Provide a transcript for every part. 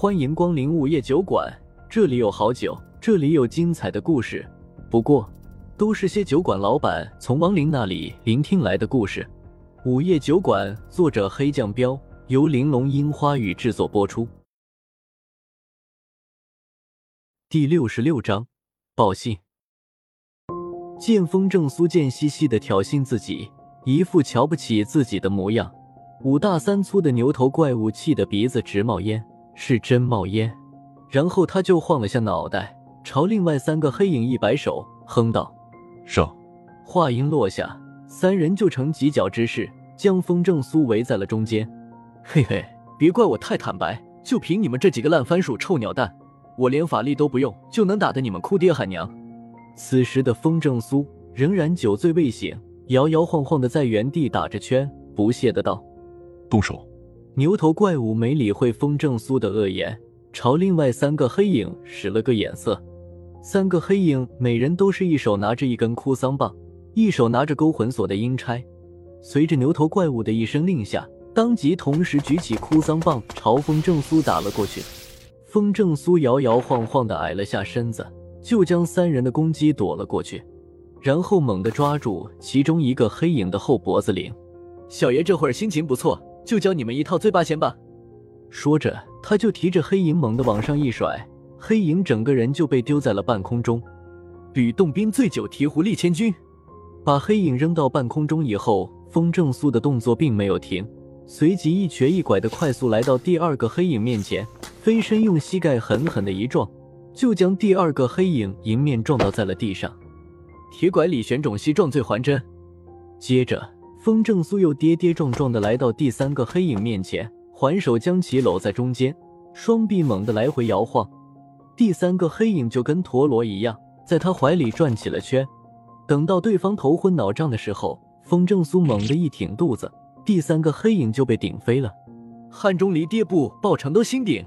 欢迎光临午夜酒馆，这里有好酒，这里有精彩的故事。不过，都是些酒馆老板从亡灵那里聆听来的故事。午夜酒馆，作者黑酱标，由玲珑樱花雨制作播出。第六十六章，报信。剑锋正苏贱兮兮的挑衅自己，一副瞧不起自己的模样。五大三粗的牛头怪物气得鼻子直冒烟，是真冒烟。然后他就晃了下脑袋，朝另外三个黑影一摆手，哼道：“上。”话音落下，三人就成犄角之势，将风正苏围在了中间。嘿嘿，别怪我太坦白，就凭你们这几个烂番薯、臭鸟蛋，我连法力都不用，就能打得你们哭爹喊娘。此时的风正苏仍然酒醉未醒，摇摇晃晃的在原地打着圈，不屑的道：“动手！”牛头怪物没理会风正苏的恶言，朝另外三个黑影使了个眼色。三个黑影每人都是一手拿着一根哭丧棒，一手拿着勾魂锁的阴差。随着牛头怪物的一声令下，当即同时举起哭丧棒朝风正苏打了过去。风正苏摇摇晃晃的矮了下身子。就将三人的攻击躲了过去，然后猛地抓住其中一个黑影的后脖子领。小爷这会儿心情不错，就教你们一套醉八仙吧。说着，他就提着黑影猛地往上一甩，黑影整个人就被丢在了半空中。吕洞宾醉酒提壶立千钧，把黑影扔到半空中以后，风正苏的动作并没有停，随即一瘸一拐的快速来到第二个黑影面前，飞身用膝盖狠狠的一撞。就将第二个黑影迎面撞倒在了地上，铁拐李玄种西撞醉还真。接着，风正苏又跌跌撞撞的来到第三个黑影面前，还手将其搂在中间，双臂猛地来回摇晃，第三个黑影就跟陀螺一样，在他怀里转起了圈。等到对方头昏脑胀的时候，风正苏猛地一挺肚子，第三个黑影就被顶飞了。汉钟离跌步抱成都心顶，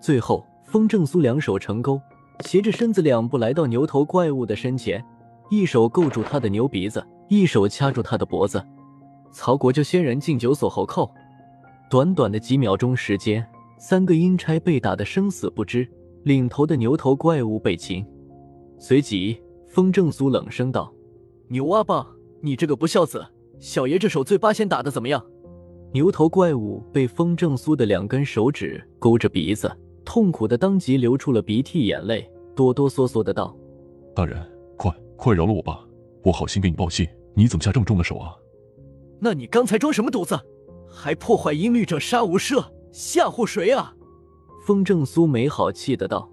最后。风正苏两手成勾，斜着身子两步来到牛头怪物的身前，一手勾住他的牛鼻子，一手掐住他的脖子。曹国舅仙人敬酒锁喉扣。短短的几秒钟时间，三个阴差被打得生死不知，领头的牛头怪物被擒。随即，风正苏冷声道：“牛阿棒，你这个不孝子，小爷这手醉八仙打的怎么样？”牛头怪物被风正苏的两根手指勾着鼻子。痛苦的当即流出了鼻涕眼泪，哆哆嗦嗦的道：“大人，快快饶了我吧！我好心给你报信，你怎么下这么重的手啊？”那你刚才装什么犊子？还破坏音律者杀无赦，吓唬谁啊？风正苏没好气的道，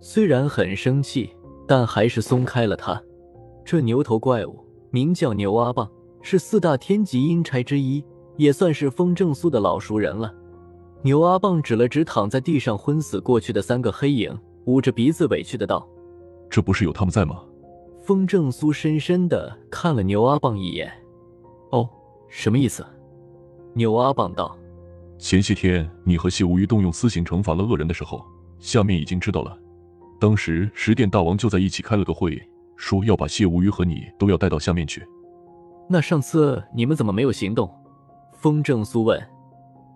虽然很生气，但还是松开了他。这牛头怪物名叫牛阿棒，是四大天级阴差之一，也算是风正苏的老熟人了。牛阿棒指了指躺在地上昏死过去的三个黑影，捂着鼻子委屈的道：“这不是有他们在吗？”风正苏深深的看了牛阿棒一眼：“哦，什么意思？”牛阿棒道：“前些天你和谢无虞动用私刑惩罚了恶人的时候，下面已经知道了。当时十殿大王就在一起开了个会，说要把谢无虞和你都要带到下面去。那上次你们怎么没有行动？”风正苏问。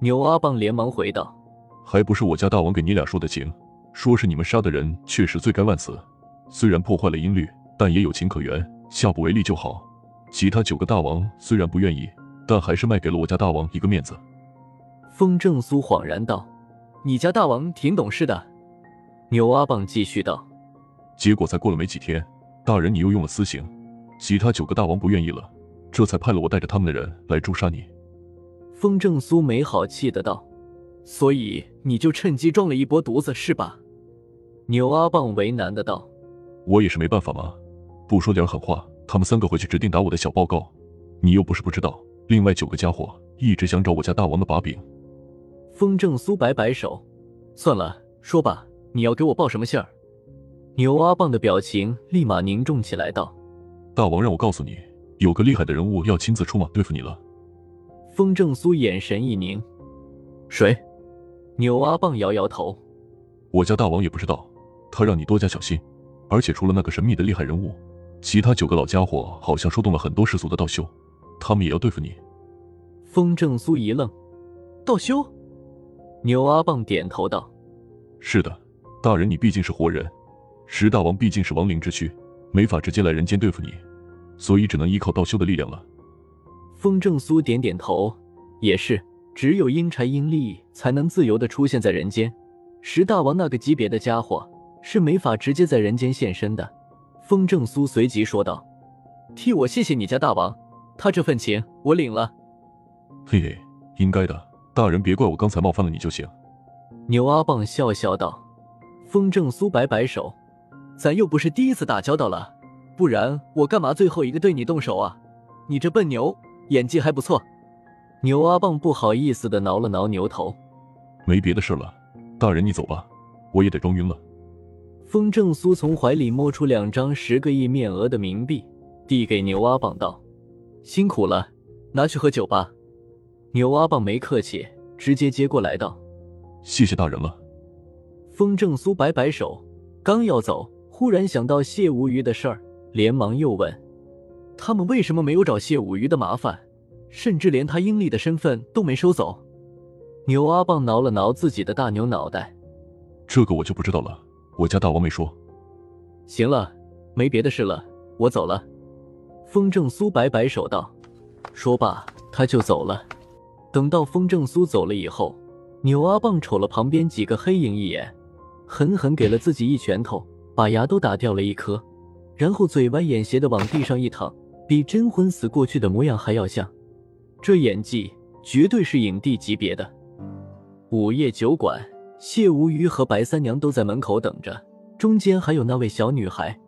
牛阿棒连忙回道：“还不是我家大王给你俩说的情，说是你们杀的人确实罪该万死，虽然破坏了音律，但也有情可原，下不为例就好。其他九个大王虽然不愿意，但还是卖给了我家大王一个面子。”风正苏恍然道：“你家大王挺懂事的。”牛阿棒继续道：“结果才过了没几天，大人你又用了私刑，其他九个大王不愿意了，这才派了我带着他们的人来诛杀你。”风正苏没好气的道：“所以你就趁机装了一波犊子是吧？”牛阿棒为难的道：“我也是没办法嘛，不说点狠话，他们三个回去指定打我的小报告。你又不是不知道，另外九个家伙一直想找我家大王的把柄。”风正苏摆摆手：“算了，说吧，你要给我报什么信儿？”牛阿棒的表情立马凝重起来，道：“大王让我告诉你，有个厉害的人物要亲自出马对付你了。”风正苏眼神一凝，谁？牛阿棒摇摇头，我家大王也不知道，他让你多加小心。而且除了那个神秘的厉害人物，其他九个老家伙好像收动了很多世俗的道修，他们也要对付你。风正苏一愣，道修？牛阿棒点头道：“是的，大人，你毕竟是活人，石大王毕竟是亡灵之躯，没法直接来人间对付你，所以只能依靠道修的力量了。风正苏点点头，也是，只有阴差阴力才能自由的出现在人间。石大王那个级别的家伙是没法直接在人间现身的。风正苏随即说道：“替我谢谢你家大王，他这份情我领了。”嘿嘿，应该的，大人别怪我刚才冒犯了你就行。牛阿棒笑笑道。风正苏摆摆手：“咱又不是第一次打交道了，不然我干嘛最后一个对你动手啊？你这笨牛！”演技还不错，牛阿棒不好意思的挠了挠牛头。没别的事了，大人你走吧，我也得装晕了。风正苏从怀里摸出两张十个亿面额的冥币，递给牛阿棒道：“辛苦了，拿去喝酒吧。”牛阿棒没客气，直接接过来道：“谢谢大人了。”风正苏摆摆手，刚要走，忽然想到谢无鱼的事儿，连忙又问。他们为什么没有找谢无鱼的麻烦，甚至连他阴历的身份都没收走？牛阿棒挠了挠自己的大牛脑袋，这个我就不知道了，我家大王没说。行了，没别的事了，我走了。风正苏摆摆手道，说罢他就走了。等到风正苏走了以后，牛阿棒瞅了旁边几个黑影一眼，狠狠给了自己一拳头，把牙都打掉了一颗，然后嘴歪眼斜的往地上一躺。比真昏死过去的模样还要像，这演技绝对是影帝级别的。午夜酒馆，谢无鱼和白三娘都在门口等着，中间还有那位小女孩。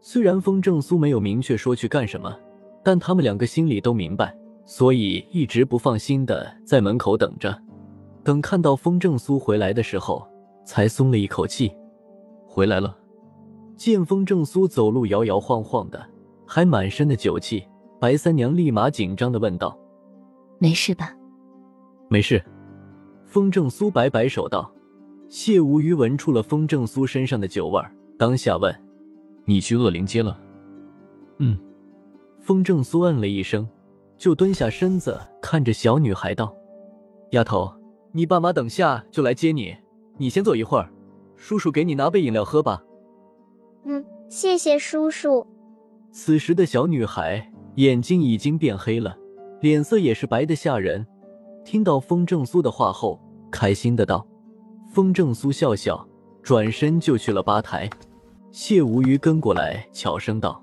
虽然风正苏没有明确说去干什么，但他们两个心里都明白，所以一直不放心的在门口等着。等看到风正苏回来的时候，才松了一口气。回来了，见风正苏走路摇摇晃晃的。还满身的酒气，白三娘立马紧张的问道：“没事吧？”“没事。”风正苏摆摆手道。谢无鱼闻出了风正苏身上的酒味儿，当下问：“你去恶灵街了？”“嗯。”风正苏嗯了一声，就蹲下身子看着小女孩道：“丫头，你爸妈等下就来接你，你先坐一会儿，叔叔给你拿杯饮料喝吧。”“嗯，谢谢叔叔。”此时的小女孩眼睛已经变黑了，脸色也是白的吓人。听到风正苏的话后，开心的道：“风正苏笑笑，转身就去了吧台。”谢无鱼跟过来，悄声道：“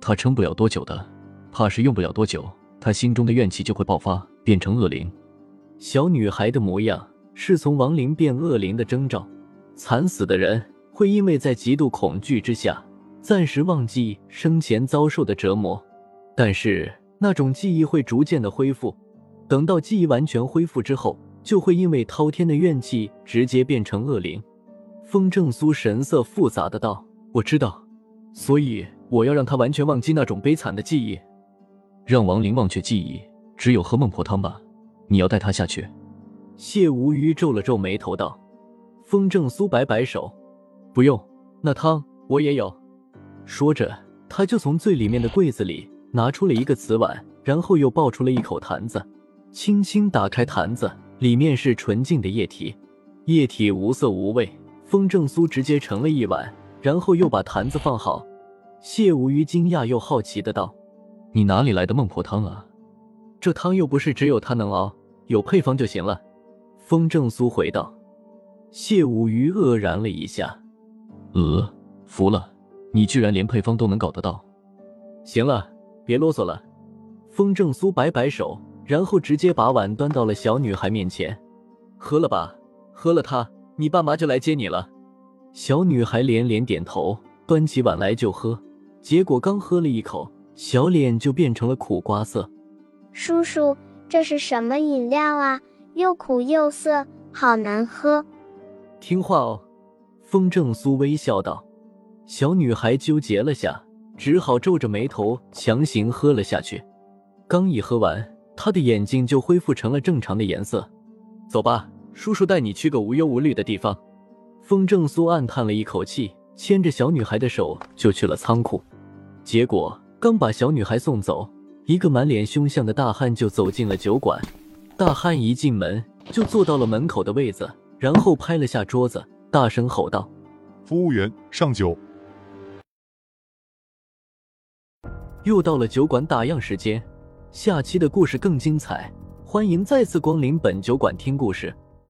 他撑不了多久的，怕是用不了多久，他心中的怨气就会爆发，变成恶灵。”小女孩的模样是从亡灵变恶灵的征兆。惨死的人会因为在极度恐惧之下。暂时忘记生前遭受的折磨，但是那种记忆会逐渐的恢复。等到记忆完全恢复之后，就会因为滔天的怨气直接变成恶灵。风正苏神色复杂的道：“我知道，所以我要让他完全忘记那种悲惨的记忆，让亡灵忘却记忆，只有喝孟婆汤吧。你要带他下去。”谢无鱼皱了皱眉头道：“风正苏摆摆手，不用，那汤我也有。”说着，他就从最里面的柜子里拿出了一个瓷碗，然后又抱出了一口坛子，轻轻打开坛子，里面是纯净的液体，液体无色无味。风正苏直接盛了一碗，然后又把坛子放好。谢无鱼惊讶又好奇的道：“你哪里来的孟婆汤啊？这汤又不是只有他能熬，有配方就行了。”风正苏回道。谢无鱼愕然了一下，呃，服了。你居然连配方都能搞得到！行了，别啰嗦了。风正苏摆摆手，然后直接把碗端到了小女孩面前。喝了吧，喝了它，你爸妈就来接你了。小女孩连连点头，端起碗来就喝。结果刚喝了一口，小脸就变成了苦瓜色。叔叔，这是什么饮料啊？又苦又涩，好难喝。听话哦。风正苏微笑道。小女孩纠结了下，只好皱着眉头强行喝了下去。刚一喝完，她的眼睛就恢复成了正常的颜色。走吧，叔叔带你去个无忧无虑的地方。风正苏暗叹了一口气，牵着小女孩的手就去了仓库。结果刚把小女孩送走，一个满脸凶相的大汉就走进了酒馆。大汉一进门就坐到了门口的位子，然后拍了下桌子。大声吼道：“服务员，上酒！”又到了酒馆打烊时间，下期的故事更精彩，欢迎再次光临本酒馆听故事。